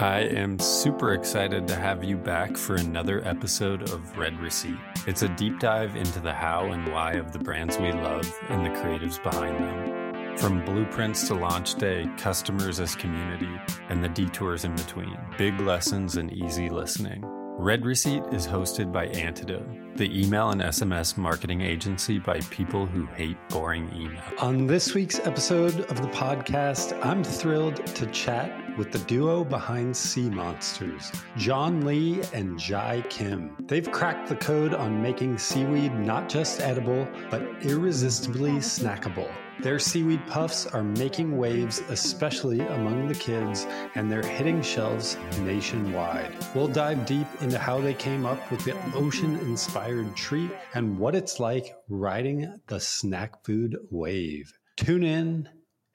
I am super excited to have you back for another episode of Red Receipt. It's a deep dive into the how and why of the brands we love and the creatives behind them. From blueprints to launch day, customers as community, and the detours in between. Big lessons and easy listening. Red Receipt is hosted by Antidote, the email and SMS marketing agency by people who hate boring email. On this week's episode of the podcast, I'm thrilled to chat with the duo behind Sea Monsters, John Lee and Jiae Kim. They've cracked the code on making seaweed not just edible, but irresistibly snackable. Their seaweed puffs are making waves, especially among the kids, and they're hitting shelves nationwide. We'll dive deep into how they came up with the ocean inspired treat and what it's like riding the snack food wave. Tune in,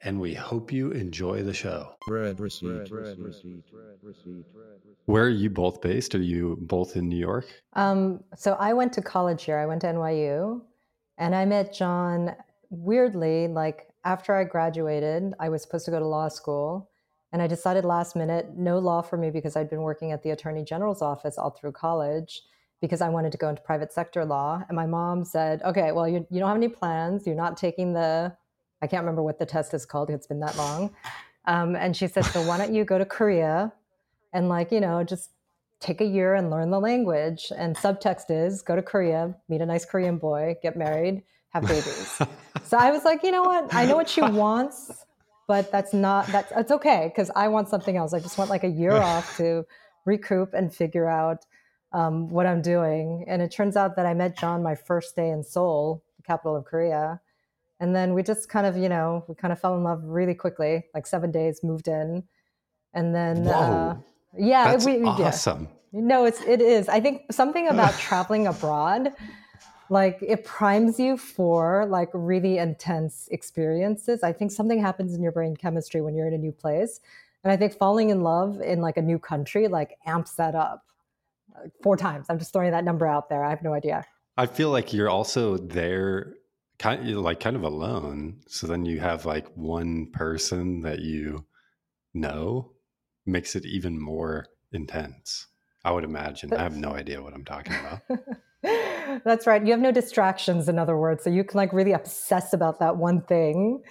and we hope you enjoy the show. Red receipt. Red receipt. Where are you both based? Are you both in New York? Um, so I went to college here. I went to NYU, and I met John weirdly, like after I graduated, I was supposed to go to law school. And I decided last minute, no law for me because I'd been working at the attorney general's office all through college because I wanted to go into private sector law. And my mom said, okay, well, you, you don't have any plans. You're not taking the, I can't remember what the test is called. It's been that long. Um, and she said, so why don't you go to Korea and like, you know, just take a year and learn the language. And subtext is go to Korea, meet a nice Korean boy, get married, have babies. so I was like, you know what? I know what she wants, but that's not that's it's okay because I want something else. I just want like a year off to recoup and figure out um, what I'm doing. And it turns out that I met John my first day in Seoul, the capital of Korea. And then we just kind of, you know, we kind of fell in love really quickly, like seven days, moved in. And then, uh, yeah, That's we, awesome. Yeah. No, it's, it is. I think something about traveling abroad like it primes you for like really intense experiences i think something happens in your brain chemistry when you're in a new place and i think falling in love in like a new country like amps that up four times i'm just throwing that number out there i have no idea i feel like you're also there kind of like kind of alone so then you have like one person that you know makes it even more intense i would imagine i have no idea what i'm talking about That's right. You have no distractions, in other words, so you can like really obsess about that one thing.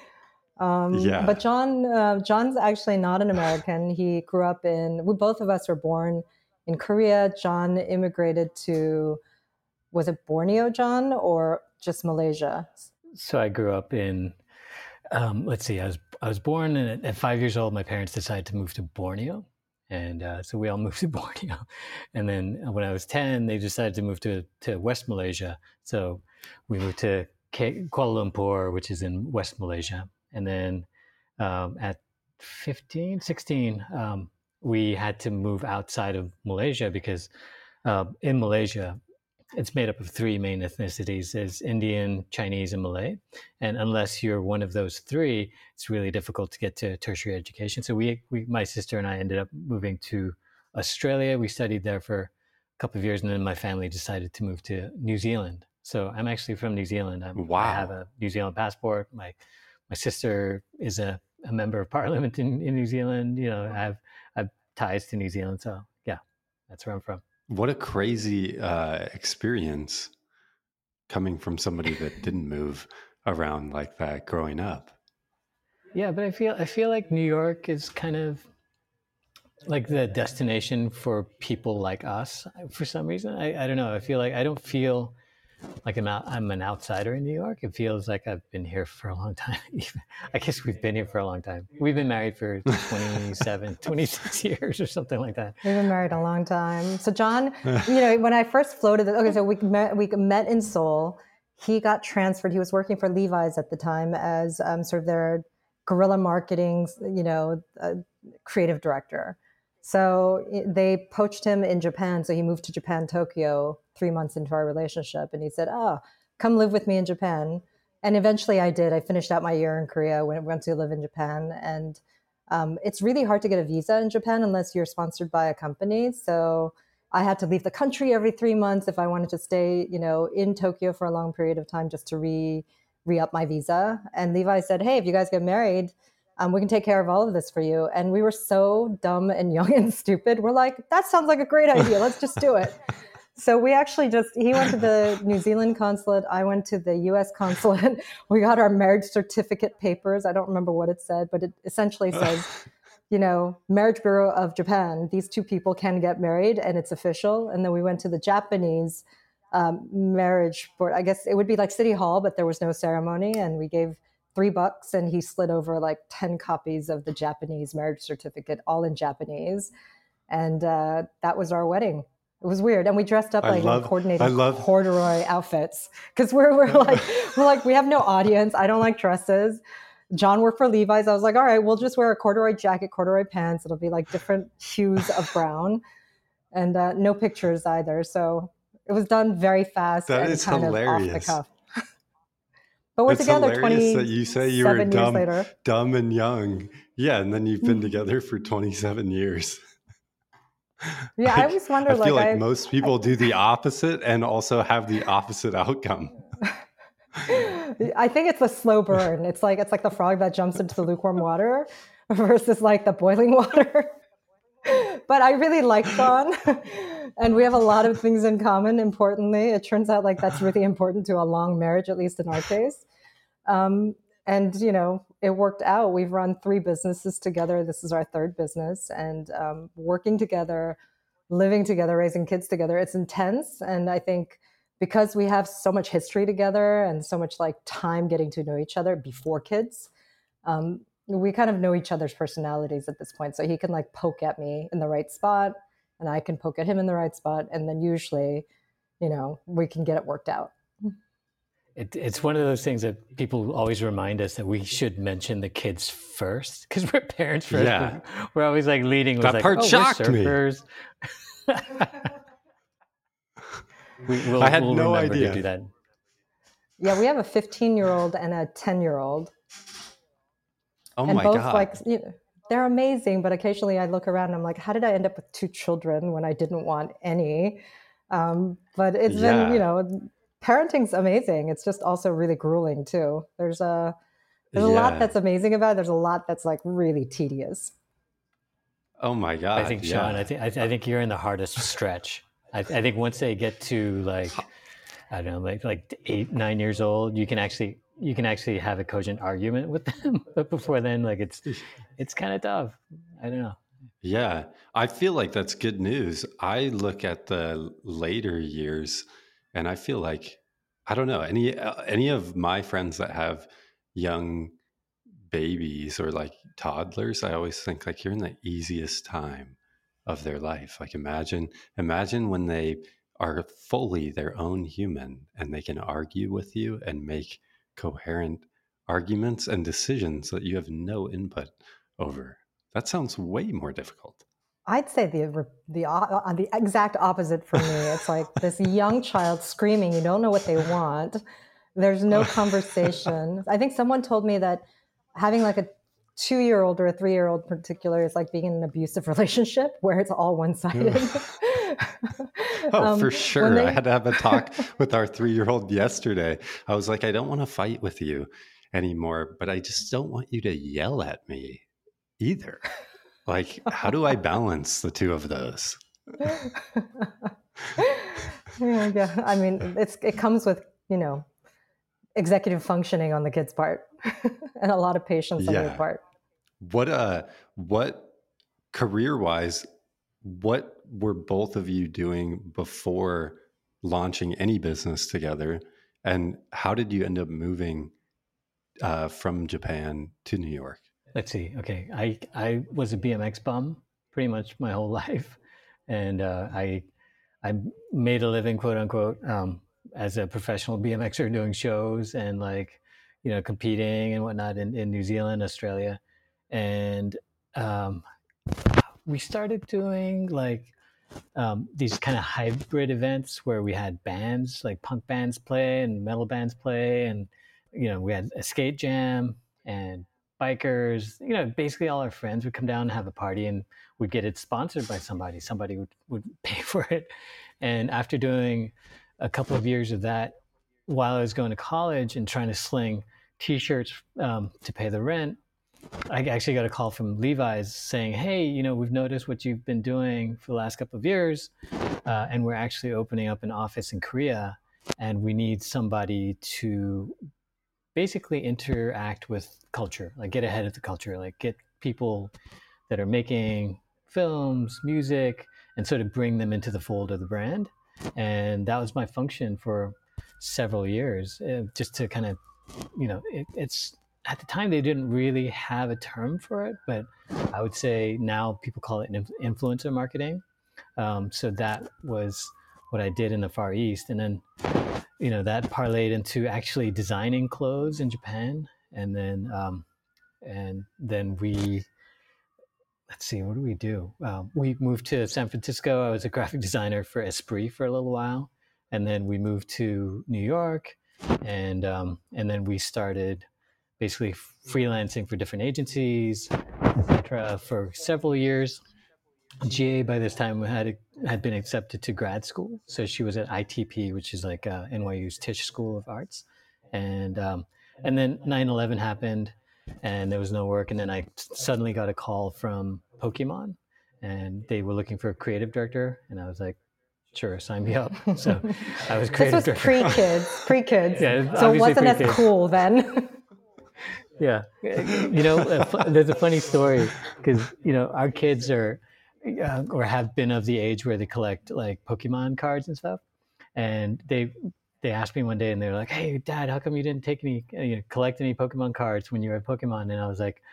Um, yeah. But John, uh, John's actually not an American. He grew up in. We both of us were born in Korea. John immigrated to. Was it Borneo, John, or just Malaysia? So I grew up in. Um, let's see. I was I was born and at five years old. My parents decided to move to Borneo, and uh, so we all moved to Borneo. And then when I was 10, they decided to move to, to West Malaysia. So we moved to Kuala Lumpur, which is in West Malaysia. And then um, at 15, 16, um, we had to move outside of Malaysia because uh, in Malaysia, it's made up of three main ethnicities is indian chinese and malay. And unless you're one of those three it's really difficult to get to tertiary education. So we, we my sister and i ended up moving to australia. We studied there for a couple of years and then my family decided to move to new zealand. So i'm actually from new zealand. Wow. i have a new zealand passport. My my sister is a, a member of parliament in, in new zealand. You know i have i have ties to new zealand. So yeah that's where i'm from what a crazy uh, experience coming from somebody that didn't move around like that growing up. Yeah, but I feel I feel like New York is kind of like the destination for people like us for some reason. I, I don't know. I feel like I don't feel like I'm, out, I'm an outsider in New York. It feels like I've been here for a long time. I guess we've been here for a long time. We've been married for 27, 26 years or something like that. We've been married a long time. So John, you know, when I first floated, okay, so we met, we met in Seoul. He got transferred. He was working for Levi's at the time as um, sort of their guerrilla marketing, you know, uh, creative director. So they poached him in Japan. So he moved to Japan, Tokyo, three months into our relationship. And he said, Oh, come live with me in Japan. And eventually I did. I finished out my year in Korea, went, went to live in Japan. And um, it's really hard to get a visa in Japan unless you're sponsored by a company. So I had to leave the country every three months if I wanted to stay, you know, in Tokyo for a long period of time just to re re up my visa. And Levi said, "Hey, if you guys get married, Um, we can take care of all of this for you. And we were so dumb and young and stupid. We're like, that sounds like a great idea. Let's just do it. So we actually just, he went to the New Zealand consulate. I went to the US consulate. We got our marriage certificate papers. I don't remember what it said, but it essentially says, you know, Marriage Bureau of Japan, these two people can get married and it's official. And then we went to the Japanese um, marriage board. I guess it would be like City Hall, but there was no ceremony. And we gave three bucks and he slid over like 10 copies of the Japanese marriage certificate, all in Japanese. And uh, that was our wedding. It was weird, and we dressed up like love, in coordinated love... corduroy outfits because we're we're like we're like we have no audience. I don't like dresses. John worked for Levi's. I was like, all right, we'll just wear a corduroy jacket, corduroy pants. It'll be like different hues of brown, and uh, no pictures either. So it was done very fast. That is hilarious. But we're it's together twenty. That you say you were dumb, dumb and young. Yeah, and then you've been hmm. together for twenty-seven years. Yeah, like, I always wonder. I feel like, like I, most people I, do the opposite and also have the opposite outcome. I think it's a slow burn. It's like it's like the frog that jumps into the lukewarm water versus like the boiling water. but I really like John, and we have a lot of things in common. Importantly, it turns out like that's really important to a long marriage, at least in our case. Um, and you know it worked out. We've run three businesses together. This is our third business. And um, working together living together raising kids together it's intense. And i think because we have so much history together and so much like time getting to know each other before kids um, we kind of know each other's personalities at this point. So he can like poke at me in the right spot and i can poke at him in the right spot and then usually you know we can get it worked out it, it's one of those things that people always remind us that we should mention the kids first because we're parents first. Yeah. We're, we're always like leading with that like, part oh, shocked me. we, will I had we'll no idea. To do that. Yeah, we have a 15 year old and a 10 year old. Oh and my both god! Like you know, they're amazing, but occasionally I look around and I'm like, how did I end up with two children when I didn't want any? Um, but it's yeah. been, you know, parenting's amazing. It's just also really grueling too. There's a there's yeah. a lot that's amazing about it. There's a lot that's like really tedious. Oh my god! I think yeah. Sean, I think I, th- I, think you're in the hardest stretch. I, I, think once they get to like I don't know, like like eight nine years old, you can actually you can actually have a cogent argument with them. but before then, like it's it's kind of tough. I don't know. Yeah, I feel like that's good news. I look at the later years and I feel like I don't know any uh, any of my friends that have young babies or like toddlers. I always think like you're in the easiest time of their life. Like imagine imagine when they are fully their own human and they can argue with you and make coherent arguments and decisions that you have no input over. That sounds way more difficult. I'd say the the uh, the exact opposite for me. It's like this young child screaming. You don't know what they want. There's no conversation. I think someone told me that having like a two year old or a three year old particular is like being in an abusive relationship where it's all one sided. oh, um, for sure. They... I had to have a talk with our three year old yesterday. I was like, I don't want to fight with you anymore, but I just don't want you to yell at me either. Like, how do I balance the two of those? yeah, I mean, it's it comes with you know executive functioning on the kid's part and a lot of patience yeah. on your part. What uh, what career wise, what were both of you doing before launching any business together, and how did you end up moving uh, from Japan to New York? let's see. Okay, I I was a BMX bum pretty much my whole life, and uh, I I made a living, quote unquote, um, as a professional BMXer doing shows and like you know competing and whatnot in, in New Zealand, Australia, and um, we started doing like um, these kind of hybrid events where we had bands like punk bands play and metal bands play and you know we had a skate jam and bikers, you know, basically all our friends would come down and have a party and we'd get it sponsored by somebody. Somebody would, would pay for it. And after doing a couple of years of that, while I was going to college and trying to sling t-shirts um, to pay the rent, I actually got a call from Levi's saying, "Hey, you know, we've noticed what you've been doing for the last couple of years, uh, and we're actually opening up an office in Korea, and we need somebody to basically interact with culture, like get ahead of the culture, like get people that are making films, music, and sort of bring them into the fold of the brand." And that was my function for several years, uh, just to kind of, you know, it, it's at the time they didn't really have a term for it, but I would say now people call it influencer marketing. Um, so that was what I did in the Far East, and then you know that parlayed into actually designing clothes in Japan, and then um, and then we let's see what do we do um, we moved to san francisco i was a graphic designer for esprit for a little while and then we moved to new york and um, and then we started basically freelancing for different agencies, etc. For several years. Jiae by this time had had been accepted to grad school, so she was at ITP, which is like uh, NYU's Tisch School of Arts, and um, and then 9/11 happened, and there was no work, and then I suddenly got a call from Pokemon, and they were looking for a creative director, and I was like, sure, sign me up. So I was creative. this was pre kids, pre kids. yeah, so it wasn't pre-kids. as cool then. yeah you know there's a funny story because you know our kids are uh, or have been of the age where they collect like pokemon cards and stuff and they they asked me one day and they were like hey dad how come you didn't take any you know, collect any pokemon cards when you were at pokemon and i was like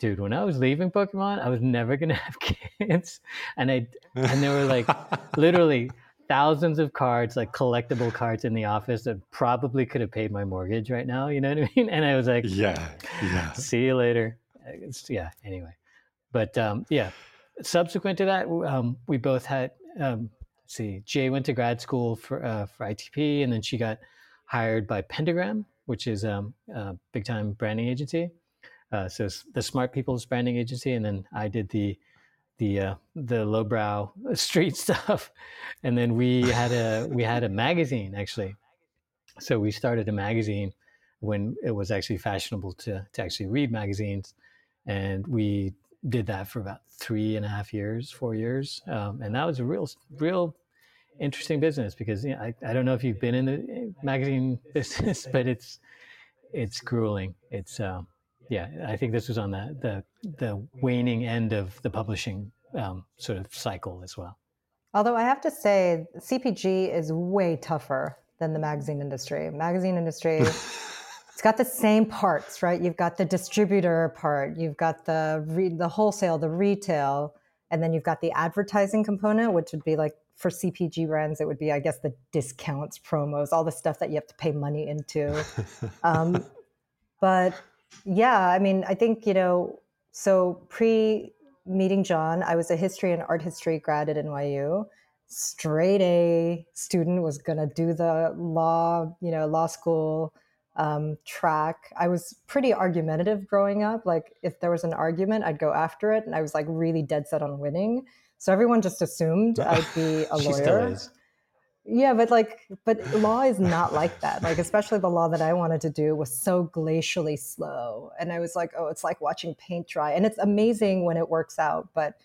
dude when i was leaving pokemon i was never gonna have kids and i and they were like literally thousands of cards, like collectible cards in the office that probably could have paid my mortgage right now. You know what I mean? And I was like, yeah, yeah. See you later. It's, yeah. Anyway, but um, yeah. Subsequent to that, um, we both had. Um, see, Jiae went to grad school for uh, for ITP, and then she got hired by Pentagram, which is um, a big time branding agency. Uh, so the Smart People's branding agency, and then I did the the uh, the lowbrow street stuff, and then we had a we had a magazine actually. So we started a magazine when it was actually fashionable to to actually read magazines, and we did that for about three and a half years, four years, um, and that was a real real interesting business because you know, I, I don't know if you've been in the eh, magazine business, but it's it's grueling. It's um, yeah, I think this was on the the, the waning end of the publishing um, sort of cycle as well. Although I have to say, CPG is way tougher than the magazine industry. Magazine industry, it's got the same parts, right? You've got the distributor part, you've got the re- the wholesale, the retail, and then you've got the advertising component, which would be like for CPG brands, it would be, I guess, the discounts, promos, all the stuff that you have to pay money into. um, but yeah, I mean, I think, you know, so pre meeting John, I was a history and art history grad at NYU. Straight A student was going to do the law, you know, law school um, track. I was pretty argumentative growing up. Like, if there was an argument, I'd go after it. And I was like really dead set on winning. So everyone just assumed I'd be a lawyer. Yeah, but like, but law is not like that. Like, especially the law that I wanted to do was so glacially slow. And I was like, oh, it's like watching paint dry. And it's amazing when it works out. But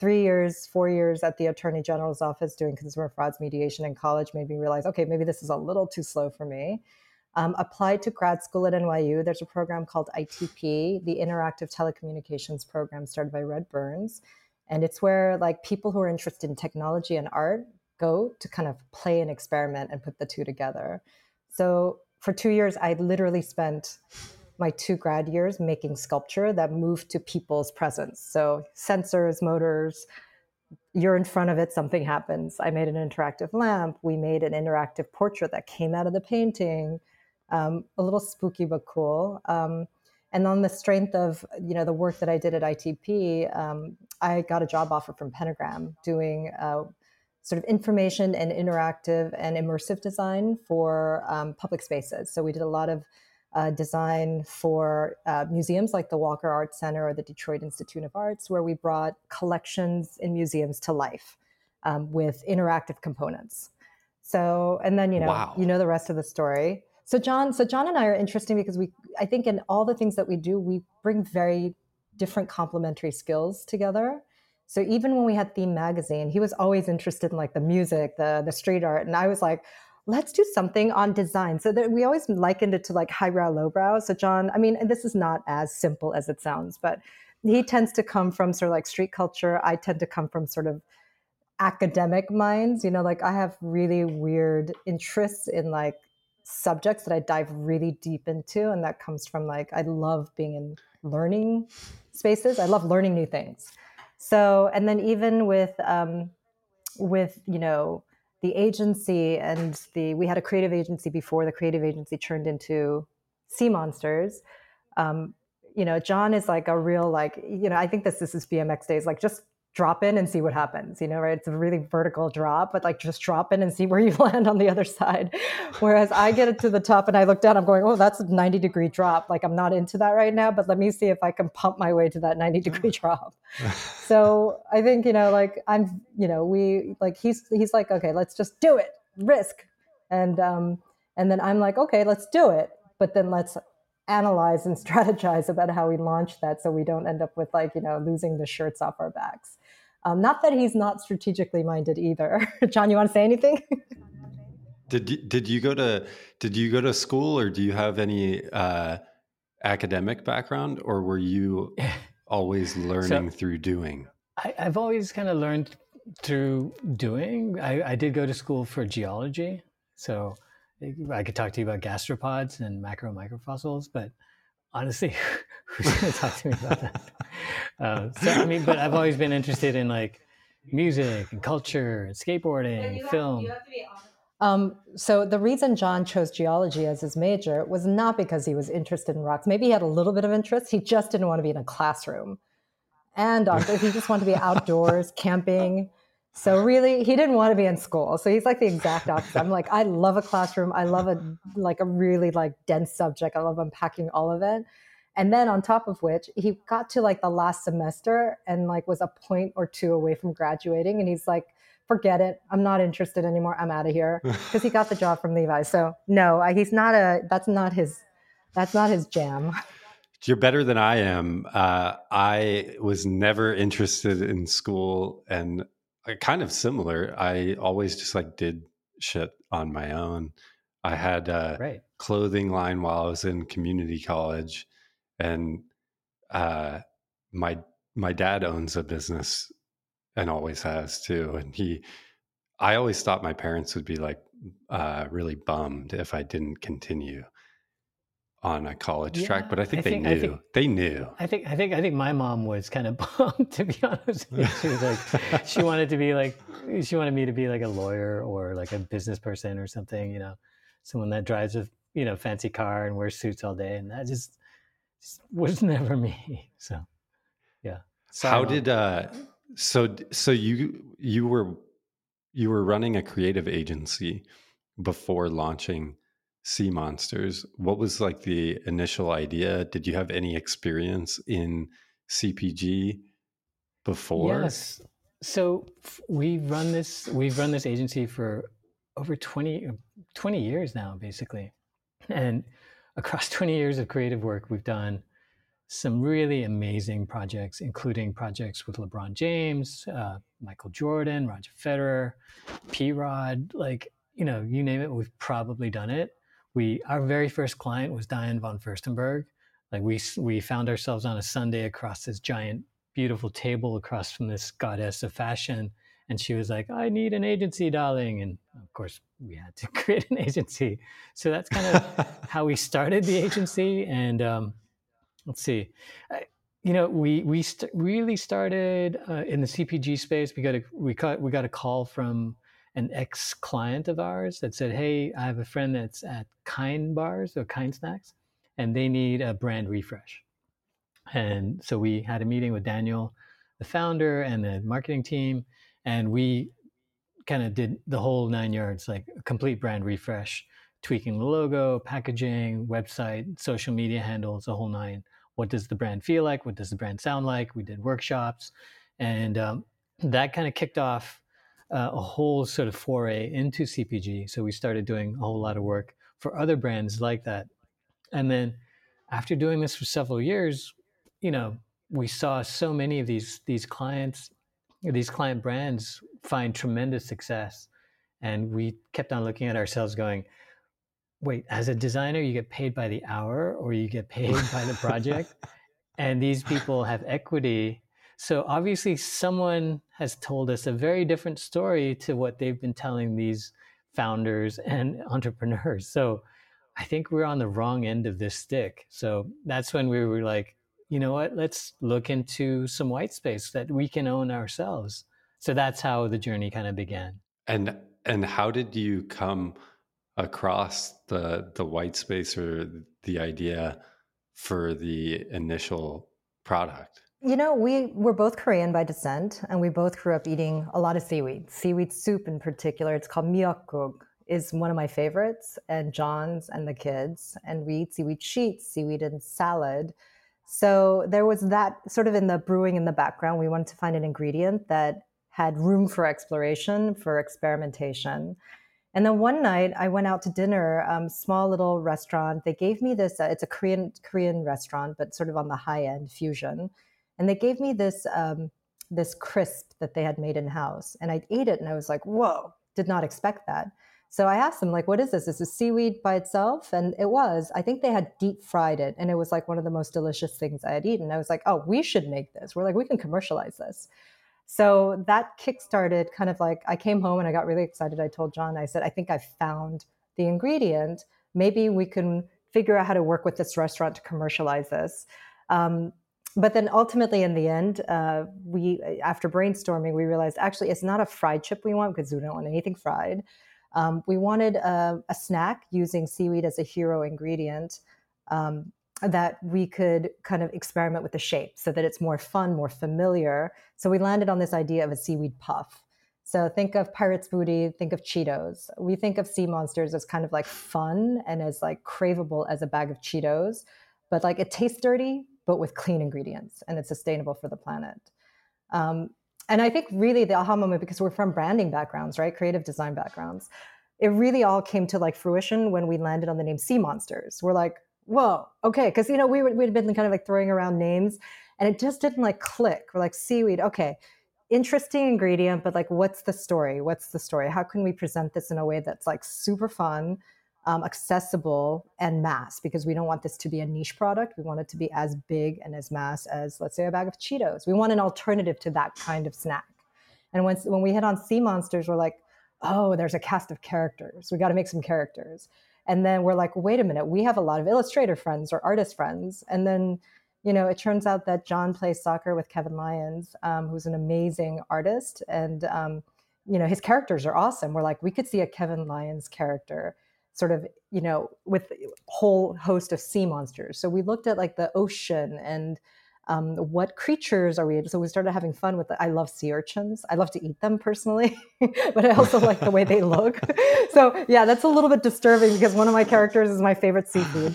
three years, four years at the attorney general's office doing consumer frauds mediation in college made me realize, okay, maybe this is a little too slow for me. Um, applied to grad school at NYU. There's a program called ITP, the Interactive Telecommunications Program started by Red Burns. And it's where like people who are interested in technology and art go to kind of play and experiment and put the two together. So for two years, I literally spent my two grad years making sculpture that moved to people's presence. So sensors, motors, you're in front of it, something happens. I made an interactive lamp. We made an interactive portrait that came out of the painting. Um, a little spooky but cool. Um, and on the strength of you know the work that I did at ITP, um, I got a job offer from Pentagram doing uh, sort of information and interactive and immersive design for um, public spaces. So we did a lot of uh, design for uh, museums like the Walker Art Center or the Detroit Institute of Arts, where we brought collections in museums to life um, with interactive components. So, and then you know, wow. you know the rest of the story. So John, so John and I are interesting because we, I think, in all the things that we do, we bring very different complementary skills together. So even when we had Theme Magazine, he was always interested in like the music, the the street art, and I was like, let's do something on design. So that we always likened it to like highbrow, lowbrow. So John, I mean, this is not as simple as it sounds, but he tends to come from sort of like street culture. I tend to come from sort of academic minds. You know, like I have really weird interests in like subjects that I dive really deep into. And that comes from like, I love being in learning spaces. I love learning new things. So, and then even with, um, with, you know, the agency and the, we had a creative agency before the creative agency turned into Sea Monsters. Um, you know, John is like a real, like, you know, I think this, this is BMX days, like just drop in and see what happens you know right? It's a really vertical drop but like just drop in and see where you land on the other side. Whereas i get it to the top and i look down i'm going oh that's a 90 degree drop. Like i'm not into that right now but let me see if i can pump my way to that 90 degree drop. So i think you know like i'm you know we like he's he's like okay let's just do it. Risk. And um and then i'm like okay let's do it. But then let's analyze and strategize about how we launch that so we don't end up with like you know losing the shirts off our backs um, not that he's not strategically minded either. John, you want to say anything? did you, did you go to did you go to school or do you have any uh, academic background or were you always learning so, through doing? I, have always kind of learned through doing. I, I did go to school for geology, so I could talk to you about gastropods and macro microfossils, but honestly, who's going to talk to me about that? Uh, so I mean, but I've always been interested in like music and culture and skateboarding, and film. Um, so the reason John chose geology as his major was not because he was interested in rocks. Maybe he had a little bit of interest. He just didn't want to be in a classroom. And he just wanted to be outdoors, camping. So really, he didn't want to be in school. So he's like the exact opposite. I'm like, I love a classroom. I love a like a really like dense subject. I love unpacking all of it. And then on top of which, he got to like the last semester and like was a point or two away from graduating. And he's like, forget it. I'm not interested anymore. I'm out of here because he got the job from Levi. So no, he's not a. That's not his. That's not his jam. You're better than I am. Uh, I was never interested in school and kind of similar. I always just like did shit on my own. I had a right. clothing line while I was in community college, and uh, my my dad owns a business and always has too. And he, I always thought my parents would be like uh, really bummed if I didn't continue on a college yeah, track, but I think, I think they knew. Think, they knew. I think I think I think my mom was kind of bummed to be honest. She was like she wanted to be like she wanted me to be like a lawyer or like a business person or something, you know, someone that drives a you know fancy car and wears suits all day, and that just, just was never me. So, yeah. Sorry, How mom. did uh? So so you you were you were running a creative agency before launching sea monsters. What was like the initial idea? Did you have any experience in cpg before? Yes. So we've run this we've run this agency for over 20 20 years now basically. And across 20 years of creative work we've done some really amazing projects including projects with lebron james uh, michael jordan roger federer p-rod like you know you name it we've probably done it we our very first client was Diane von Furstenberg. Like we we found ourselves on a Sunday across this giant, beautiful table across from this goddess of fashion, and she was like, "I need an agency, darling." And of course, we had to create an agency. So that's kind of how we started the agency. And um, let's see. I, you know, we we st- really started uh, in the CPG space. We got a we got we got a call from an ex client of ours that said, Hey, I have a friend that's at Kind Bars or Kind Snacks, and they need a brand refresh. And so we had a meeting with Daniel, the founder, and the marketing team, and we kind of did the whole nine yards, like a complete brand refresh, tweaking the logo, packaging, website, social media handles, the whole nine. What does the brand feel like? What does the brand sound like? We did workshops, and um, that kind of kicked off uh, a whole sort of foray into CPG. So we started doing a whole lot of work for other brands like that. And then after doing this for several years, you know, we saw so many of these these clients, these client brands find tremendous success, and we kept on looking at ourselves, going, "Wait, as a designer, you get paid by the hour, or you get paid by the project?" and these people have equity. So obviously, someone has told us a very different story to what they've been telling these founders and entrepreneurs. So I think we're on the wrong end of this stick. So that's when we were like, you know what? Let's look into some white space that we can own ourselves. So that's how the journey kind of began. And and how did you come across the the white space or the idea for the initial product? You know, we were both Korean by descent, and we both grew up eating a lot of seaweed, seaweed soup in particular. It's called miyeokguk, is one of my favorites, and John's and the kids. And we eat seaweed sheets, seaweed and salad. So there was that sort of in the brewing in the background. We wanted to find an ingredient that had room for exploration, for experimentation. And then one night I went out to dinner, um, small little restaurant. They gave me this. Uh, it's a Korean Korean restaurant, but sort of on the high end fusion. And they gave me this um, this crisp that they had made in house, and I ate it, and I was like, "Whoa!" Did not expect that. So I asked them, like, "What is this? Is this seaweed by itself?" And it was. I think they had deep fried it, and it was like one of the most delicious things I had eaten. I was like, "Oh, we should make this. We're like, we can commercialize this." So that kickstarted kind of like I came home and I got really excited. I told John, I said, I think I found the ingredient. Maybe we can figure out how to work with this restaurant to commercialize this. Um, but then ultimately, in the end, uh, we after brainstorming, we realized actually it's not a fried chip we want because we don't want anything fried. Um, we wanted a, a, snack using seaweed as a hero ingredient. Um, that we could kind of experiment with the shape so that it's more fun, more familiar. So we landed on this idea of a seaweed puff. So think of Pirates Booty, think of Cheetos. We think of sea monsters as kind of like fun and as like craveable as a bag of Cheetos, but like it tastes dirty, but with clean ingredients and it's sustainable for the planet. Um, and I think really the aha moment, because we're from branding backgrounds, right? Creative design backgrounds, it really all came to like fruition when we landed on the name Sea Monsters. We're like, whoa, okay, because you know we were, we'd been kind of like throwing around names, and it just didn't like click. We're like seaweed, okay, interesting ingredient, but like, what's the story? What's the story? How can we present this in a way that's like super fun, um, accessible, and mass? Because we don't want this to be a niche product. We want it to be as big and as mass as, let's say, a bag of Cheetos. We want an alternative to that kind of snack. And once when we hit on sea monsters, we're like, oh, there's a cast of characters. We got to make some characters. And then we're like, wait a minute, we have a lot of illustrator friends or artist friends. And then, you know, it turns out that John plays soccer with Kevin Lyons, um, who's an amazing artist. And, um, you know, his characters are awesome. We're like, we could see a Kevin Lyons character sort of, you know, with whole host of sea monsters. So we looked at like the ocean and, um, what creatures are we? So we started having fun with it. I love sea urchins. I love to eat them personally, but I also like the way they look. so yeah, that's a little bit disturbing because one of my characters is my favorite seafood.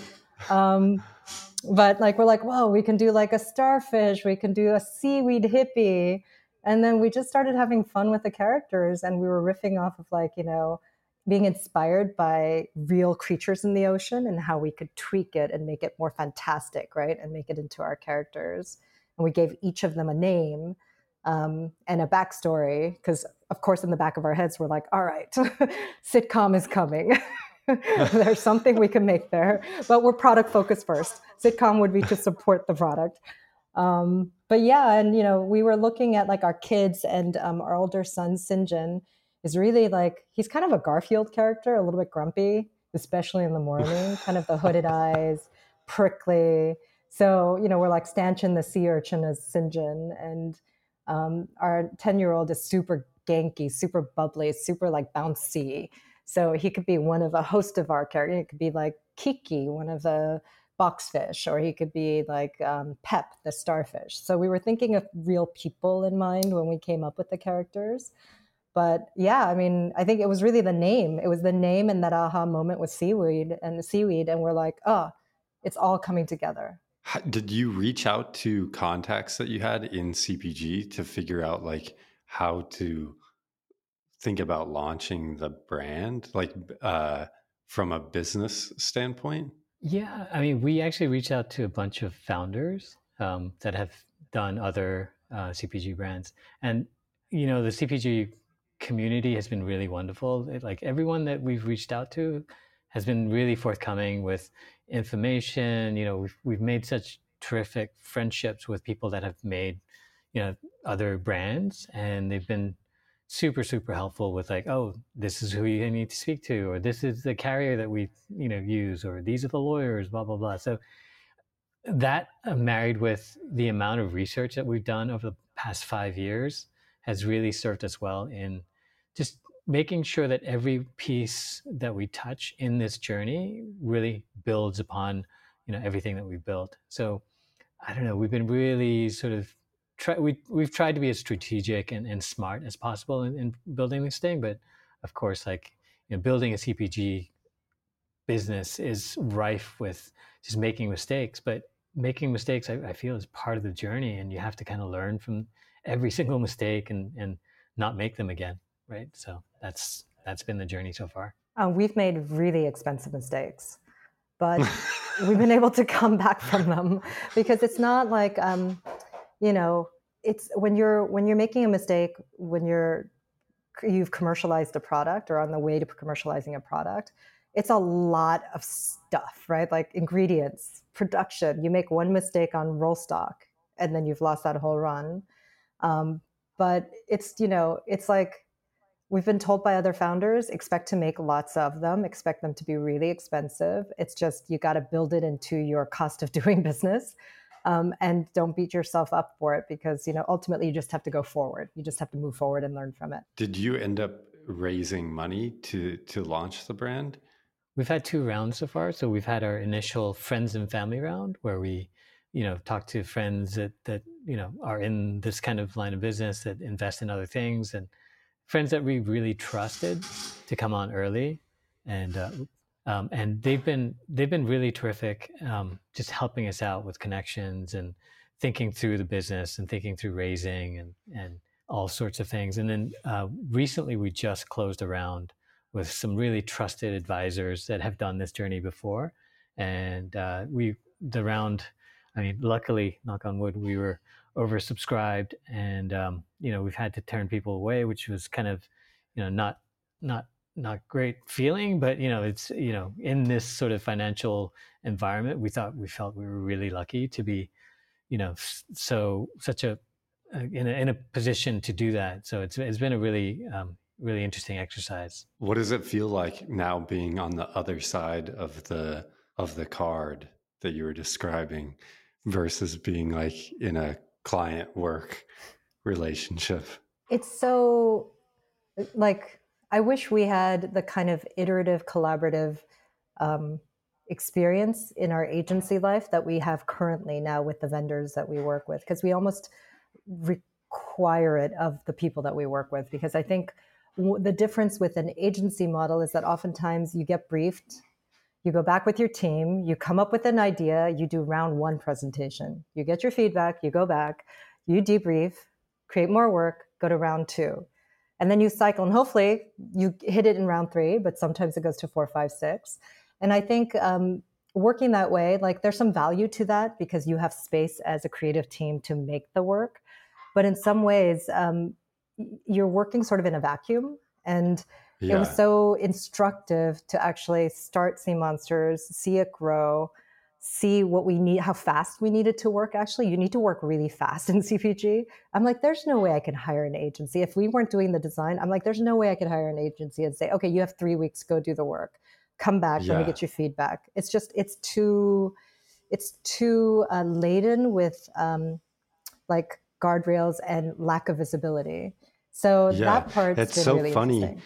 Um, but like we're like, whoa, we can do like a starfish, we can do a seaweed hippie, and then we just started having fun with the characters, and we were riffing off of like you know being inspired by real creatures in the ocean and how we could tweak it and make it more fantastic, right? And make it into our characters. And we gave each of them a name um, and a backstory, because of course, in the back of our heads, we're like, all right, sitcom is coming. There's something we can make there, but we're product focused first. Sitcom would be to support the product. Um, but yeah, and you know, we were looking at like our kids and um, our older son, Sinjin is really like he's kind of a Garfield character, a little bit grumpy, especially in the morning, kind of the hooded eyes, prickly. So, you know, we're like Stanchion the sea urchin as Sinjin. And um, our 10 year old is super ganky, super bubbly, super like bouncy. So he could be one of a host of our characters. It could be like Kiki, one of the boxfish, or he could be like um, Pep, the starfish. So we were thinking of real people in mind when we came up with the characters but yeah i mean i think it was really the name. It was the name and that aha moment with seaweed and the seaweed and we're like oh it's all coming together. Did you reach out to contacts that you had in cpg to figure out like how to think about launching the brand like uh, from a business standpoint? Yeah i mean we actually reached out to a bunch of founders um, that have done other uh, CPG brands, and you know the CPG community has been really wonderful. It, like everyone that we've reached out to has been really forthcoming with information. You know, we've we've made such terrific friendships with people that have made you know other brands, and they've been super super helpful with like oh this is who you need to speak to or this is the carrier that we you know use or these are the lawyers blah blah blah so that uh, married with the amount of research that we've done over the past five years has really served us well in just making sure that every piece that we touch in this journey really builds upon you know everything that we built. So i don't know we've been really sort of try we, we've tried to be as strategic and, and smart as possible in, in building this thing but of course like you know building a cpg business is rife with just making mistakes but making mistakes I, I feel is part of the journey and you have to kind of learn from every single mistake and and not make them again right? So that's that's been the journey so far. Um, we've made really expensive mistakes but we've been able to come back from them because it's not like um, you know it's when you're when you're making a mistake when you're you've commercialized a product or on the way to commercializing a product it's a lot of stuff right? Like ingredients production. You make one mistake on roll stock and then you've lost that whole run. Um, but it's you know it's like we've been told by other founders expect to make lots of them expect them to be really expensive. It's just you got to build it into your cost of doing business um, and don't beat yourself up for it because you know ultimately you just have to go forward. You just have to move forward and learn from it. Did you end up raising money to to launch the brand we've had two rounds so far so we've had our initial friends and family round where we you know talk to friends that that you know are in this kind of line of business that invest in other things and friends that we really trusted to come on early and uh, um, and they've been they've been really terrific, um, just helping us out with connections and thinking through the business and thinking through raising and and all sorts of things. And then uh, recently, we just closed a round with some really trusted advisors that have done this journey before, and uh, we the round. I mean, luckily, knock on wood, we were oversubscribed, and um, you know we've had to turn people away, which was kind of you know not not not great feeling, but you know, it's you know, in this sort of financial environment, we thought we felt we were really lucky to be, you know, so such a in a, in a position to do that. So it's it's been a really um, really interesting exercise. What does it feel like now being on the other side of the of the card that you were describing versus being like in a client work relationship? It's so like I wish we had the kind of iterative, collaborative um, experience in our agency life that we have currently now with the vendors that we work with, because we almost require it of the people that we work with. Because I think w- the difference with an agency model is that oftentimes you get briefed, you go back with your team, you come up with an idea, you do round one presentation, you get your feedback, you go back, you debrief, create more work, go to round two. And then you cycle and hopefully you hit it in round three but sometimes it goes to four five six. And i think um, working that way like there's some value to that because you have space as a creative team to make the work. But in some ways um, you're working sort of in a vacuum and yeah. it was so instructive to actually start sea monsters see it grow see what we need, how fast we needed to work. Actually, you need to work really fast in CPG. I'm like, there's no way I can hire an agency. If we weren't doing the design, I'm like, there's no way I could hire an agency and say, okay, you have three weeks, go do the work. Come back, yeah. let me get your feedback. It's just, it's too, it's too uh, laden with um, like guardrails and lack of visibility. So yeah, that part's it's so really funny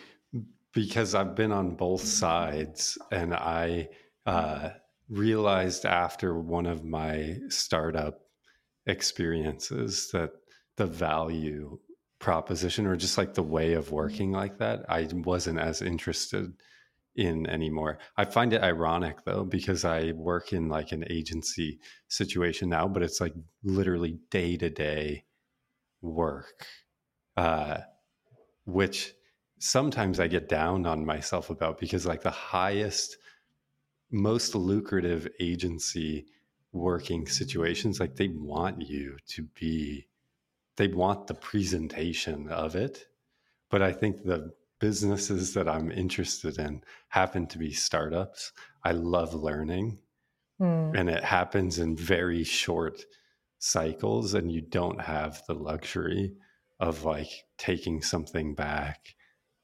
because I've been on both sides and I, uh, realized after one of my startup experiences that the value proposition or just like the way of working like that i wasn't as interested in anymore i find it ironic though because i work in like an agency situation now but it's like literally day to day work uh, which sometimes i get down on myself about because like the highest most lucrative agency working situations like they want you to be they want the presentation of it. But i think the businesses that i'm interested in happen to be startups. I love learning. Mm. and it happens in very short cycles and you don't have the luxury of like taking something back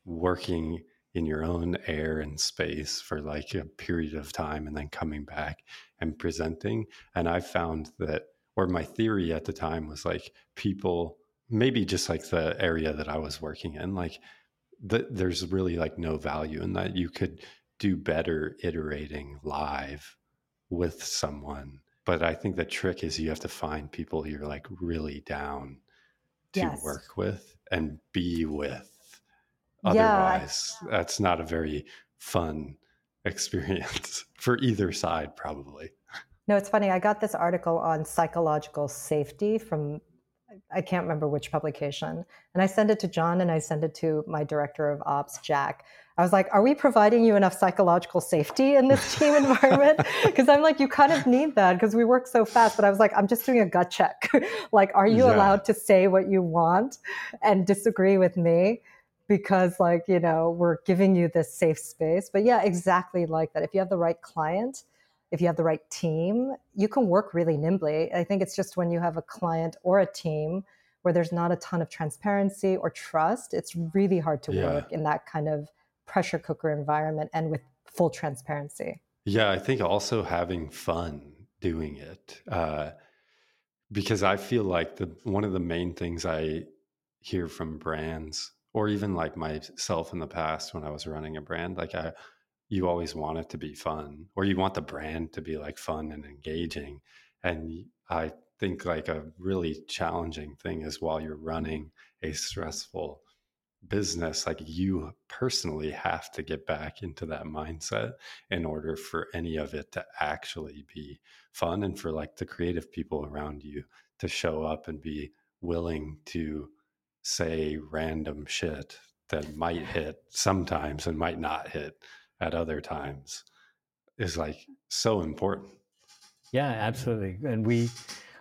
working in your own air and space for like a period of time and then coming back and presenting. And I found that, or my theory at the time was like people, maybe just like the area that I was working in, like the, there's really like no value in that. You could do better iterating live with someone. But I think the trick is you have to find people you're like really down to yes. work with and be with. Otherwise, yeah. that's not a very fun experience for either side, probably. No, it's funny. I got this article on psychological safety from, I can't remember which publication. And I sent it to John and I sent it to my director of ops, Jack. I was like, are we providing you enough psychological safety in this team environment? Because I'm like, you kind of need that because we work so fast. But I was like, I'm just doing a gut check. like, are you yeah. allowed to say what you want and disagree with me? because like you know we're giving you this safe space but yeah exactly like that if you have the right client if you have the right team you can work really nimbly i think it's just when you have a client or a team where there's not a ton of transparency or trust it's really hard to yeah. work in that kind of pressure cooker environment and with full transparency yeah i think also having fun doing it uh, because i feel like the one of the main things i hear from brands or even like myself in the past when I was running a brand, like I, you always want it to be fun, or you want the brand to be like fun and engaging. And I think like a really challenging thing is while you're running a stressful business, like you personally have to get back into that mindset in order for any of it to actually be fun and for like the creative people around you to show up and be willing to say random shit that might hit sometimes and might not hit at other times is like so important. Yeah, absolutely. And we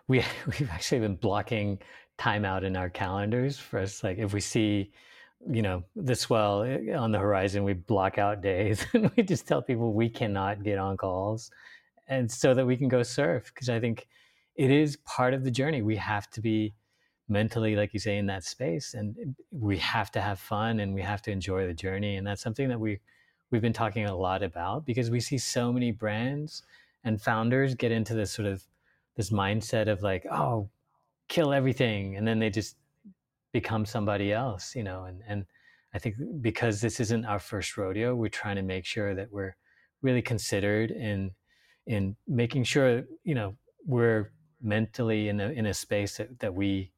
we we've actually been blocking time out in our calendars for us like if we see you know the swell eh, on the horizon we block out days and we just tell people we cannot get on calls and so that we can go surf because i think it is part of the journey we have to be mentally like you say in that space and we have to have fun and we have to enjoy the journey and that's something that we we've been talking a lot about because we see so many brands and founders get into this sort of this mindset of like oh kill everything and then they just become somebody else you know and and i think because this isn't our first rodeo we're trying to make sure that we're really considered in in making sure you know we're mentally in a in a space that, that we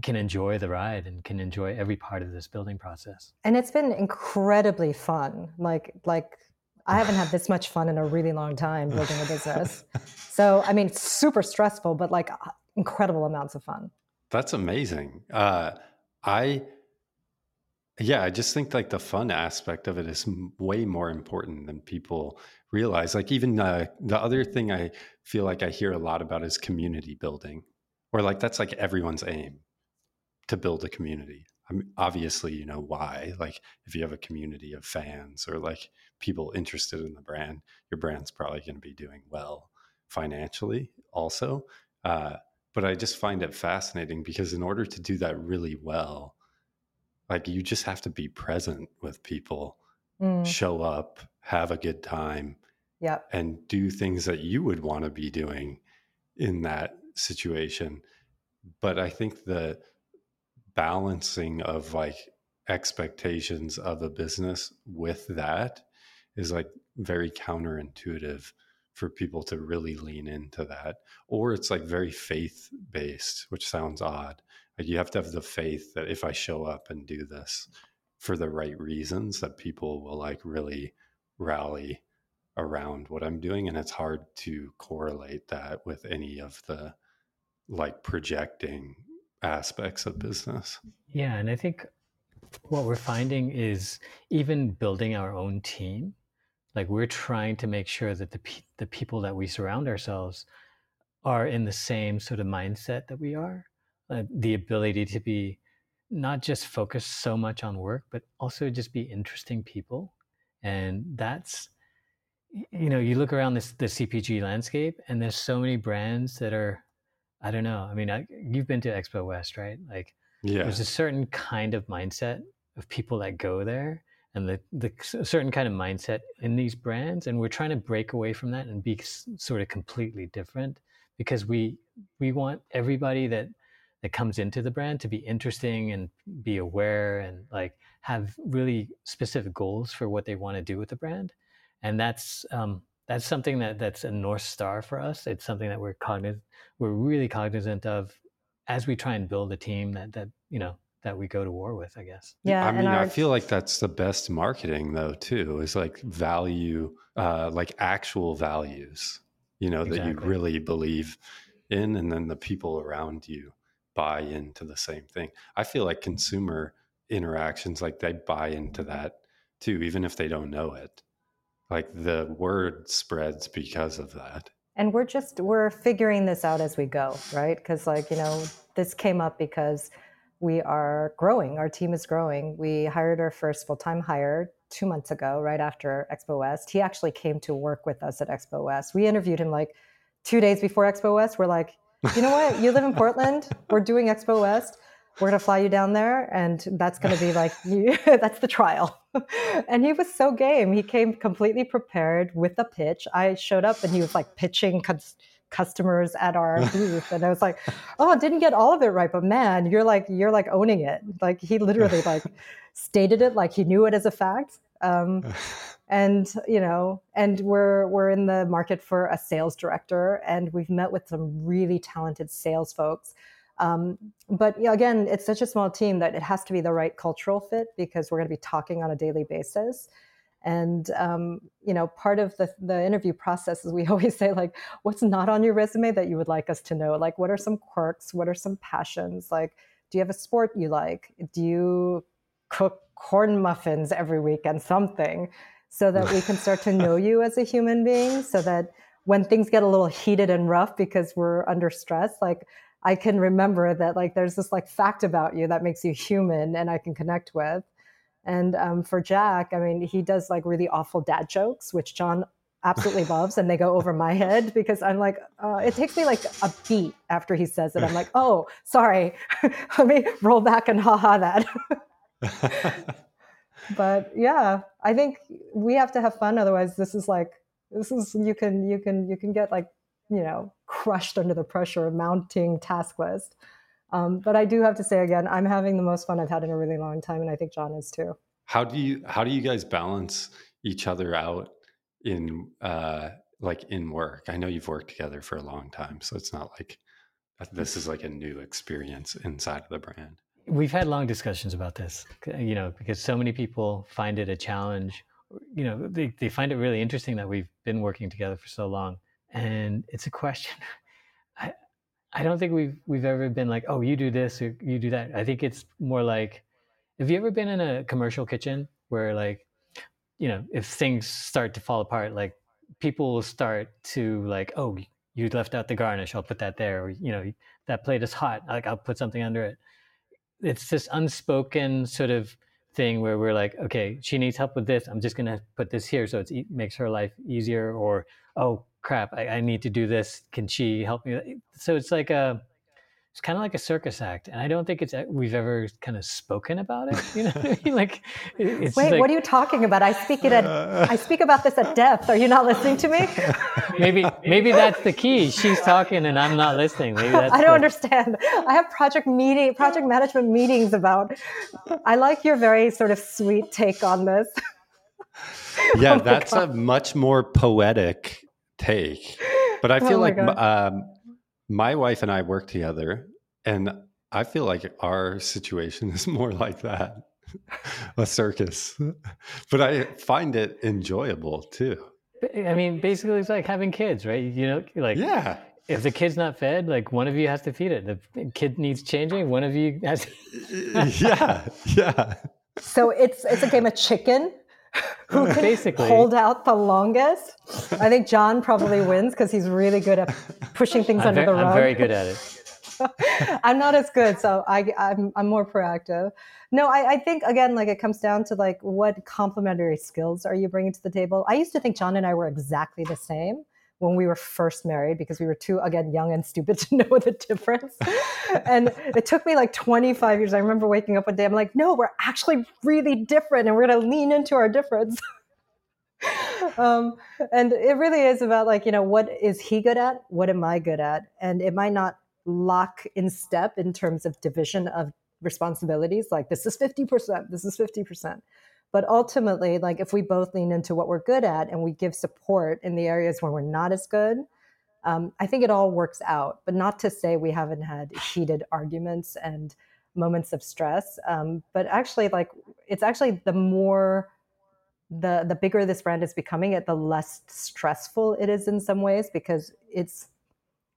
can enjoy the ride and can enjoy every part of this building process. And it's been incredibly fun. Like like I haven't had this much fun in a really long time building a business. so I mean, super stressful, but like incredible amounts of fun. That's amazing. Uh, I yeah, I just think like the fun aspect of it is way more important than people realize. Like even uh, the other thing I feel like I hear a lot about is community building, or like that's like everyone's aim to build a community. I mean, obviously, you know why. Like, if you have a community of fans or like people interested in the brand, your brand's probably going to be doing well financially, also. Uh, but I just find it fascinating because in order to do that really well, like you just have to be present with people, mm. show up, have a good time, yeah, and do things that you would want to be doing in that situation. But I think the balancing of like expectations of a business with that is like very counterintuitive for people to really lean into that. Or it's like very faith based which sounds odd. Like you have to have the faith that if i show up and do this for the right reasons that people will like really rally around what i'm doing and it's hard to correlate that with any of the like projecting aspects of business. Yeah, and I think what we're finding is even building our own team, like we're trying to make sure that the pe- the people that we surround ourselves are in the same sort of mindset that we are. Uh, the ability to be not just focused so much on work, but also just be interesting people. And that's, you know, you look around this the CPG landscape, and there's so many brands that are, I don't know. I mean, I, you've been to Expo West, right? Like, Yeah. there's a certain kind of mindset of people that go there and the, the certain kind of mindset in these brands and we're trying to break away from that and be s- sort of completely different because we we want everybody that that comes into the brand to be interesting and be aware and like have really specific goals for what they want to do with the brand and that's um, that's something that that's a north star for us it's something that we're cognizant we're really cognizant of as we try and build a team that that you know that we go to war with i guess Yeah, I and mean, I feel like that's the best marketing, though, too, is like value, uh, like actual values, you know, that you really believe in, and then the people around you buy into the same thing. I feel like consumer interactions, like they buy into that too, even if they don't know it. Like the word spreads because of that. and we're just we're figuring this out as we go right? Because like you know this came up because we are growing our team is growing. We hired our first full-time hire two months ago right after expo west. He actually came to work with us at expo west. We interviewed him like two days before expo west. We're like you know what? You live in portland. We're doing expo west. We're going to fly you down there and that's going to be like that's the trial and he was so game. He came completely prepared with a pitch. I showed up and he was like pitching cus- customers at our booth. And i was like oh didn't get all of it right but man you're like you're like owning it. Like he literally like stated it like he knew it as a fact. Um, and you know and we're we're in the market for a sales director and we've met with some really talented sales folks um, but yeah, again it's such a small team that it has to be the right cultural fit because we're going to be talking on a daily basis. And um, you know part of the, the interview process is we always say like what's not on your resume that you would like us to know? Like what are some quirks? What are some passions? Like do you have a sport you like? Do you cook corn muffins every weekend? Something. So that we can start to know you as a human being so that when things get a little heated and rough because we're under stress like i can remember that like there's this like fact about you that makes you human and i can connect with. And um, for jack i mean he does like really awful dad jokes which john absolutely loves and they go over my head because i'm like uh, it takes me like a beat after he says it. I'm like oh sorry. Let me roll back and haha that. But yeah i think we have to have fun otherwise this is like this is you can you can you can get like you know crushed under the pressure of mounting task list. Um, but i do have to say again i'm having the most fun i've had in a really long time and i think john is too. How do you how do you guys balance each other out in uh like in work? I know you've worked together for a long time so it's not like this is like a new experience inside of the brand. We've had long discussions about this you know because so many people find it a challenge. You know they, they find it really interesting that we've been working together for so long and it's a question i i don't think we've we've ever been like oh you do this or you do that. I think it's more like have you ever been in a commercial kitchen where like you know if things start to fall apart like people will start to like oh you left out the garnish i'll put that there or you know that plate is hot like i'll put something under it. It's this unspoken sort of thing where we're like okay she needs help with this i'm just to put this here so it makes her life easier or oh crap I, I need to do this. Can she help me? So it's like a it's kind of like a circus act and i don't think it's uh, we've ever kind of spoken about it you know what I mean? like it's wait like, what are you talking about? I speak it at i speak about this at depth. Are you not listening to me? Maybe maybe that's the key. She's talking and i'm not listening. Maybe that's i don't the- understand. I have project meeting project management meetings about i like your very sort of sweet take on this. Yeah Oh my that's a much more poetic take but i Oh feel my like um, my wife and i work together and i feel like our situation is more like that a circus but i find it enjoyable too. I mean basically it's like having kids right? You know like yeah. if the kid's not fed like one of you has to feed it. The kid needs changing one of you has yeah yeah. So it's it's a game of chicken who can Basically. hold out the longest. I think John probably wins because he's really good at pushing things I'm, under ve- the rug. I'm very good at it. I'm not as good, so I, I'm I'm more proactive. No, I, I think again, like it comes down to like what complementary skills are you bringing to the table. I used to think John and I were exactly the same when we were first married because we were too again young and stupid to know the difference. and it took me like 25 years. I remember waking up one day, I'm like, no, we're actually really different, and we're gonna lean into our difference. um, and it really is about like you know what is he good at what am i good at and it might not lock in step in terms of division of responsibilities like this is 50% this is 50% but ultimately like if we both lean into what we're good at and we give support in the areas where we're not as good um, i think it all works out. But not to say we haven't had heated arguments and moments of stress um, but actually like it's actually the more the the bigger this brand is becoming it the less stressful it is in some ways because it's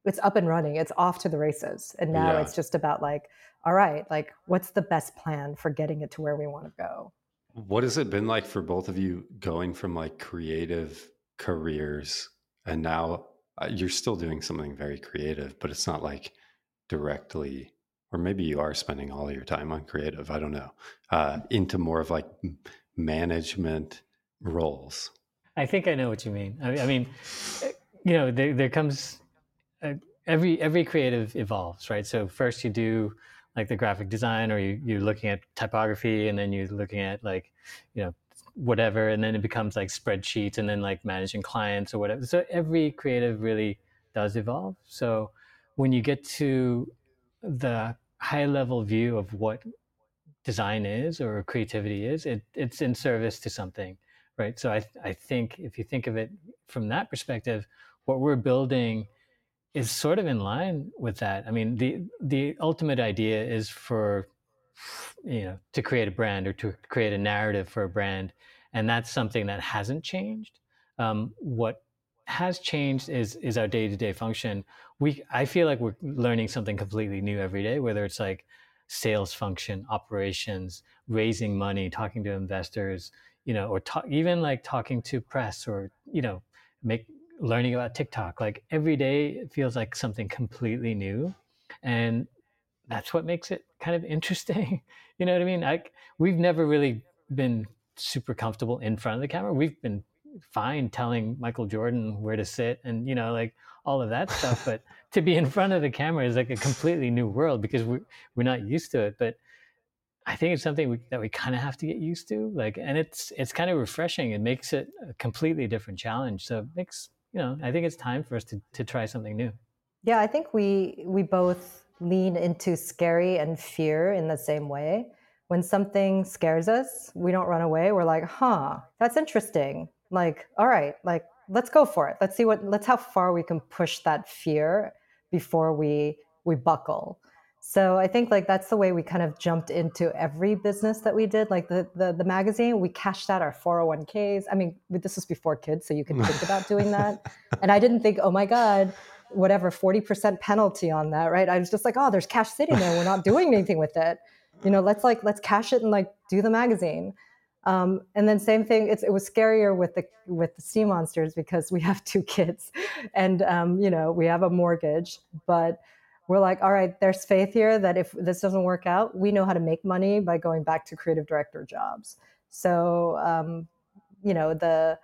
it's up and running. It's off to the races. And now Yeah. it's just about like all right like what's the best plan for getting it to where we want to go What has it been like for both of you going from like creative careers and now uh, you're still doing something very creative, but it's not like directly, or maybe you are spending all your time on creative, I don't know, uh, into more of like management roles. I think I know what you mean. I, I mean, eh, you know, there, there comes uh, every every creative evolves, right? So first you do like the graphic design, or you, you're looking at typography, and then you're looking at like, you know, whatever, and then it becomes like spreadsheets, and then like managing clients or whatever. So every creative really does evolve. So when you get to the high level view of what design is or creativity is, it, it's in service to something right so I, I think if you think of it from that perspective what we're building is sort of in line with that. I mean the the ultimate idea is for you know to create a brand or to create a narrative for a brand and that's something that hasn't changed. Um, what has changed is is our day-to-day function. We i feel like we're learning something completely new every day whether it's like sales function operations raising money talking to investors you know, or talk, even like talking to press or, you know, make learning about TikTok. Like every day it feels like something completely new. And that's what makes it kind of interesting. you know what I mean? Like we've never really been super comfortable in front of the camera. We've been fine telling Michael Jordan where to sit and, you know, like all of that stuff. but to be in front of the camera is like a completely new world because we, we're not used to it. But I think it's something we, that we kind of have to get used to. Like, and it's it's kind of refreshing. It makes it a completely different challenge. So it makes you know, I think it's time for us to to try something new. yeah i think we we both lean into scary and fear in the same way. When something scares us we don't run away. We're like huh that's interesting. Like all right like let's go for it. Let's see what let's how far we can push that fear before we we buckle so i think like that's the way we kind of jumped into every business that we did like the the, the magazine. We cashed out our 401ks i mean this was before kids so you could think about doing that. And i didn't think oh my god whatever 40% penalty on that right? I was just like oh there's cash sitting there. We're not doing anything with it. You know let's like let's cash it and like do the magazine. Um, and then same thing it's, it was scarier with the with the sea monsters because we have two kids and um, you know we have a mortgage but we're like all right there's faith here that if this doesn't work out we know how to make money by going back to creative director jobs. So um, you know the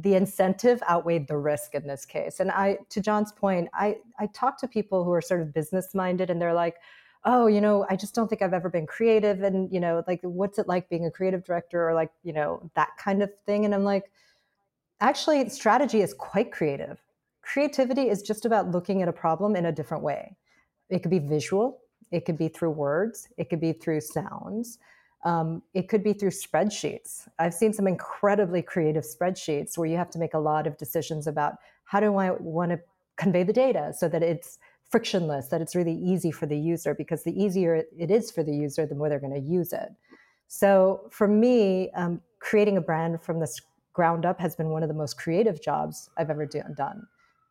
the incentive outweighed the risk in this case. And i to john's point i i talk to people who are sort of business minded and they're like oh you know i just don't think i've ever been creative and you know like what's it like being a creative director? or like you know that kind of thing. And i'm like actually strategy is quite creative. Creativity is just about looking at a problem in a different way it could be visual it could be through words it could be through sounds um, it could be through spreadsheets. I've seen some incredibly creative spreadsheets where you have to make a lot of decisions about how do I want to convey the data so that it's frictionless, that it's really easy for the user, because the easier it is for the user, the more they're going to use it. So for me, um, creating a brand from the ground up has been one of the most creative jobs I've ever do- done.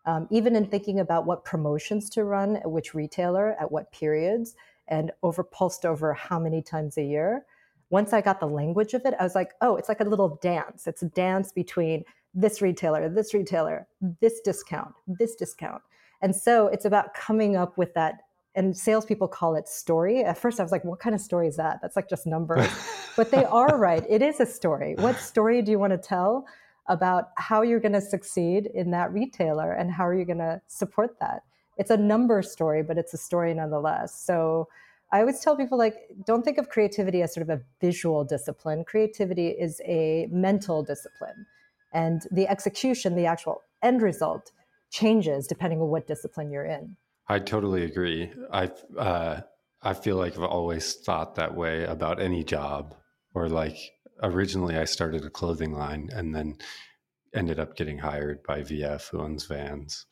Um, even in thinking about what promotions to run at which retailer, at what periods, and over pulsed over how many times a year once I got the language of it, I was like, oh, it's like a little dance. It's a dance between this retailer, this retailer, this discount, this discount. And so it's about coming up with that. And salespeople call it story. At first, I was like, what kind of story is that? That's like just numbers. but they are right. It is a story. What story do you want to tell about how you're going to succeed in that retailer and how are you going to support that? It's a number story, but it's a story nonetheless. So I always tell people like, don't think of creativity as sort of a visual discipline. Creativity is a mental discipline. And the execution, the actual end result, changes depending on what discipline you're in. I totally agree. I uh, I feel like I've always thought that way about any job. Or like originally, I started a clothing line and then ended up getting hired by VF, who owns Vans,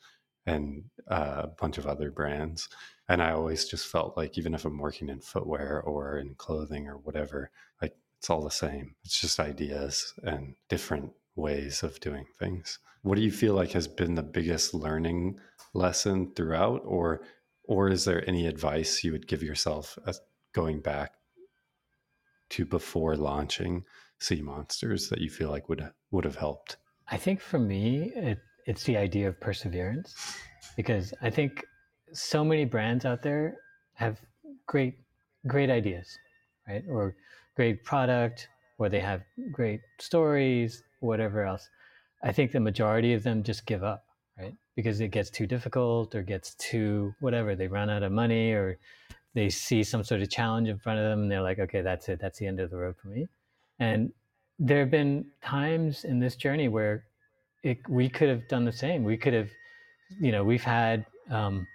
and uh, a bunch of other brands. And I always just felt like even if I'm working in footwear or in clothing or whatever, like it's all the same. It's just ideas and different ways of doing things. What do you feel like has been the biggest learning lesson throughout or or is there any advice you would give yourself going back to before launching Sea Monsters that you feel like would would have helped? I think for me, it, it's the idea of perseverance because I think so many brands out there have great great ideas, right? Or great product, or they have great stories, whatever else. I think the majority of them just give up, right? Because it gets too difficult or gets too whatever. They run out of money or they see some sort of challenge in front of them and they're like, okay, that's it. That's the end of the road for me. And there have been times in this journey where it, we could have done the same. We could have, you know, we've had um,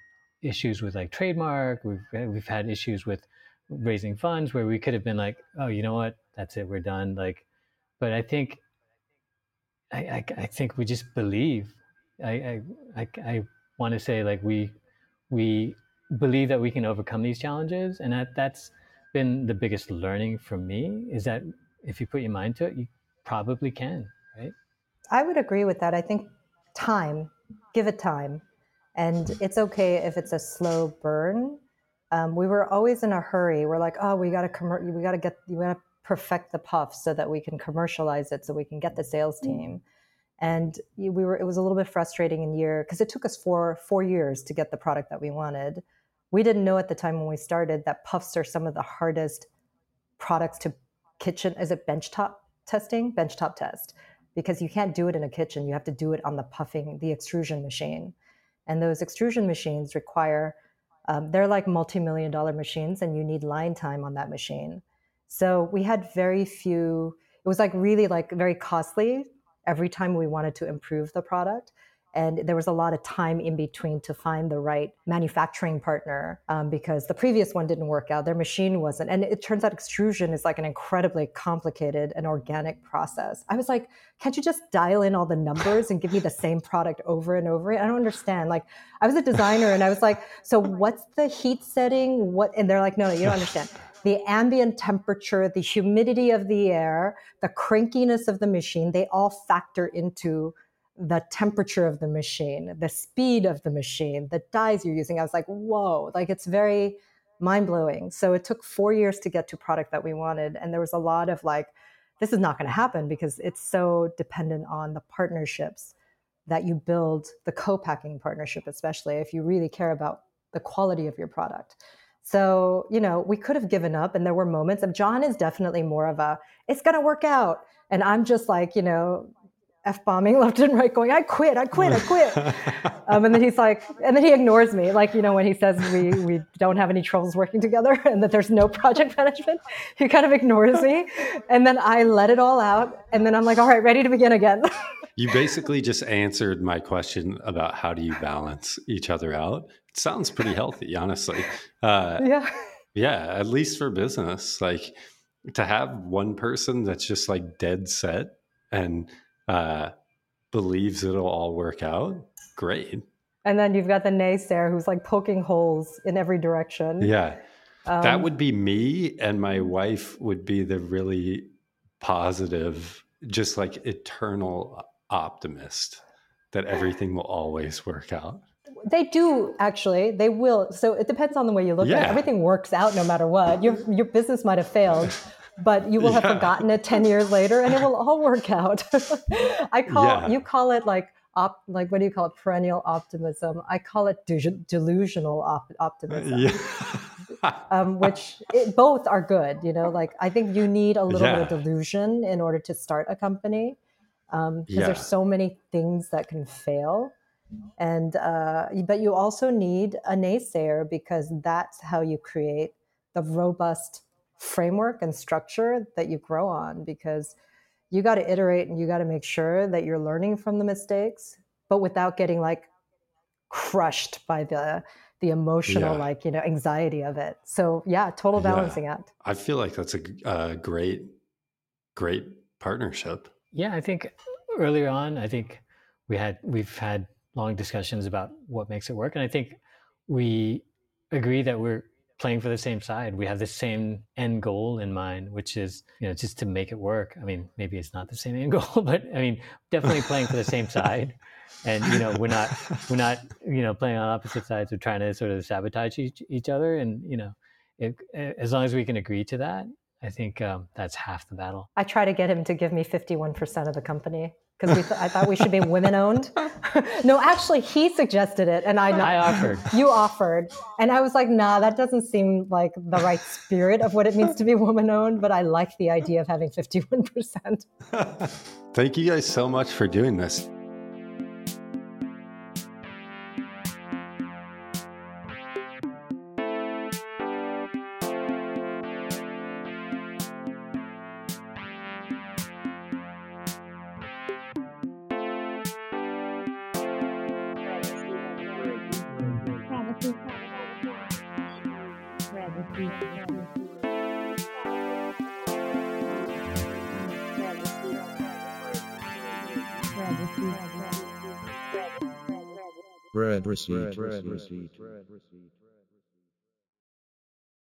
issues with like trademark. We've we've had issues with raising funds where we could have been like, oh, you know what, that's it, we're done. Like, but I think I I, I think we just believe. I I I, I want to say like we we believe that we can overcome these challenges, and that that's been the biggest learning for me is that if you put your mind to it, you probably can, right? I would agree with that. I think time, give it time. And it's okay if it's a slow burn. Um, we were always in a hurry. We're like, oh, we got to com- we got to get we got to perfect the puff so that we can commercialize it, so we can get the sales mm. team. And we were it was a little bit frustrating in year because it took us four four years to get the product that we wanted. We didn't know at the time when we started that puffs are some of the hardest products to kitchen. Is it benchtop testing? Benchtop test because you can't do it in a kitchen. You have to do it on the puffing, the extrusion machine. And those extrusion machines require, um, they're like multi million dollar machines, and you need line time on that machine. So we had very few, it was like really like very costly every time we wanted to improve the product and there was a lot of time in between to find the right manufacturing partner um, because the previous one didn't work out. Their machine wasn't. And it turns out extrusion is like an incredibly complicated and organic process. I was like can't you just dial in all the numbers and give me the same product over and over? I don't understand. Like i was a designer and i was like so what's the heat setting? What and they're like no no you don't understand. The ambient temperature, the humidity of the air, the crankiness of the machine, they all factor into the temperature of the machine, the speed of the machine, the dies you're using. I was like, whoa, like it's very mind blowing. So it took four years to get to product that we wanted. And there was a lot of like, this is not going to happen because it's so dependent on the partnerships that you build, the co packing partnership, especially if you really care about the quality of your product. So, you know, we could have given up and there were moments of John is definitely more of a, it's going to work out. And I'm just like, you know, f bombing left and right, going, "I quit, I quit, I quit," um, and then he's like, and then he ignores me, like you know when he says we we don't have any troubles working together and that there's no project management, he kind of ignores me, and then I let it all out, and then I'm like, "All right, ready to begin again." you basically just answered my question about how do you balance each other out. It sounds pretty healthy, honestly. Uh, yeah. Yeah, at least for business, like to have one person that's just like dead set and uh, believes it'll all work out, great. And then you've got the naysayer who's like poking holes in every direction. Yeah. Um, that would be me, and my wife would be the really positive, just like eternal optimist that everything will always work out. They do actually. They will. So it depends on the way you look yeah. at it. Everything works out no matter what. Your your business might have failed, but you will have Yeah. forgotten it 10 years later and it will all work out. I call Yeah. you call it like op, like what do you call it perennial optimism. I call it de- delusional op- optimism. yeah. um, which it, both are good. You know, like I think you need a little bit of delusion in order to start a company because Yeah. there's so many things that can fail. And uh, but you also need a naysayer because that's how you create the robust framework and structure that you grow on. Because you got to iterate and you got to make sure that you're learning from the mistakes, but without getting like crushed by the the emotional Yeah. like you know anxiety of it so yeah total Yeah. balancing act I feel like that's a great, great partnership. Yeah, I think earlier on, I think we had we've had long discussions about what makes it work, and I think we agree that we're playing for the same side. We have the same end goal in mind, which is you know just to make it work. I mean, maybe it's not the same end goal, but I mean, definitely playing for the same side. And you know, we're not we're not you know playing on opposite sides. We're trying to sort of sabotage each each other, and you know, if, as long as we can agree to that, I think um, that's half the battle. i try to get him to give me 51% of the company because th- i thought we should be women owned no actually he suggested it and i I offered. you offered and i was like nah that doesn't seem like the right spirit of what it means to be woman owned but i like the idea of having 51% Thank you guys so much for doing this. Receipt.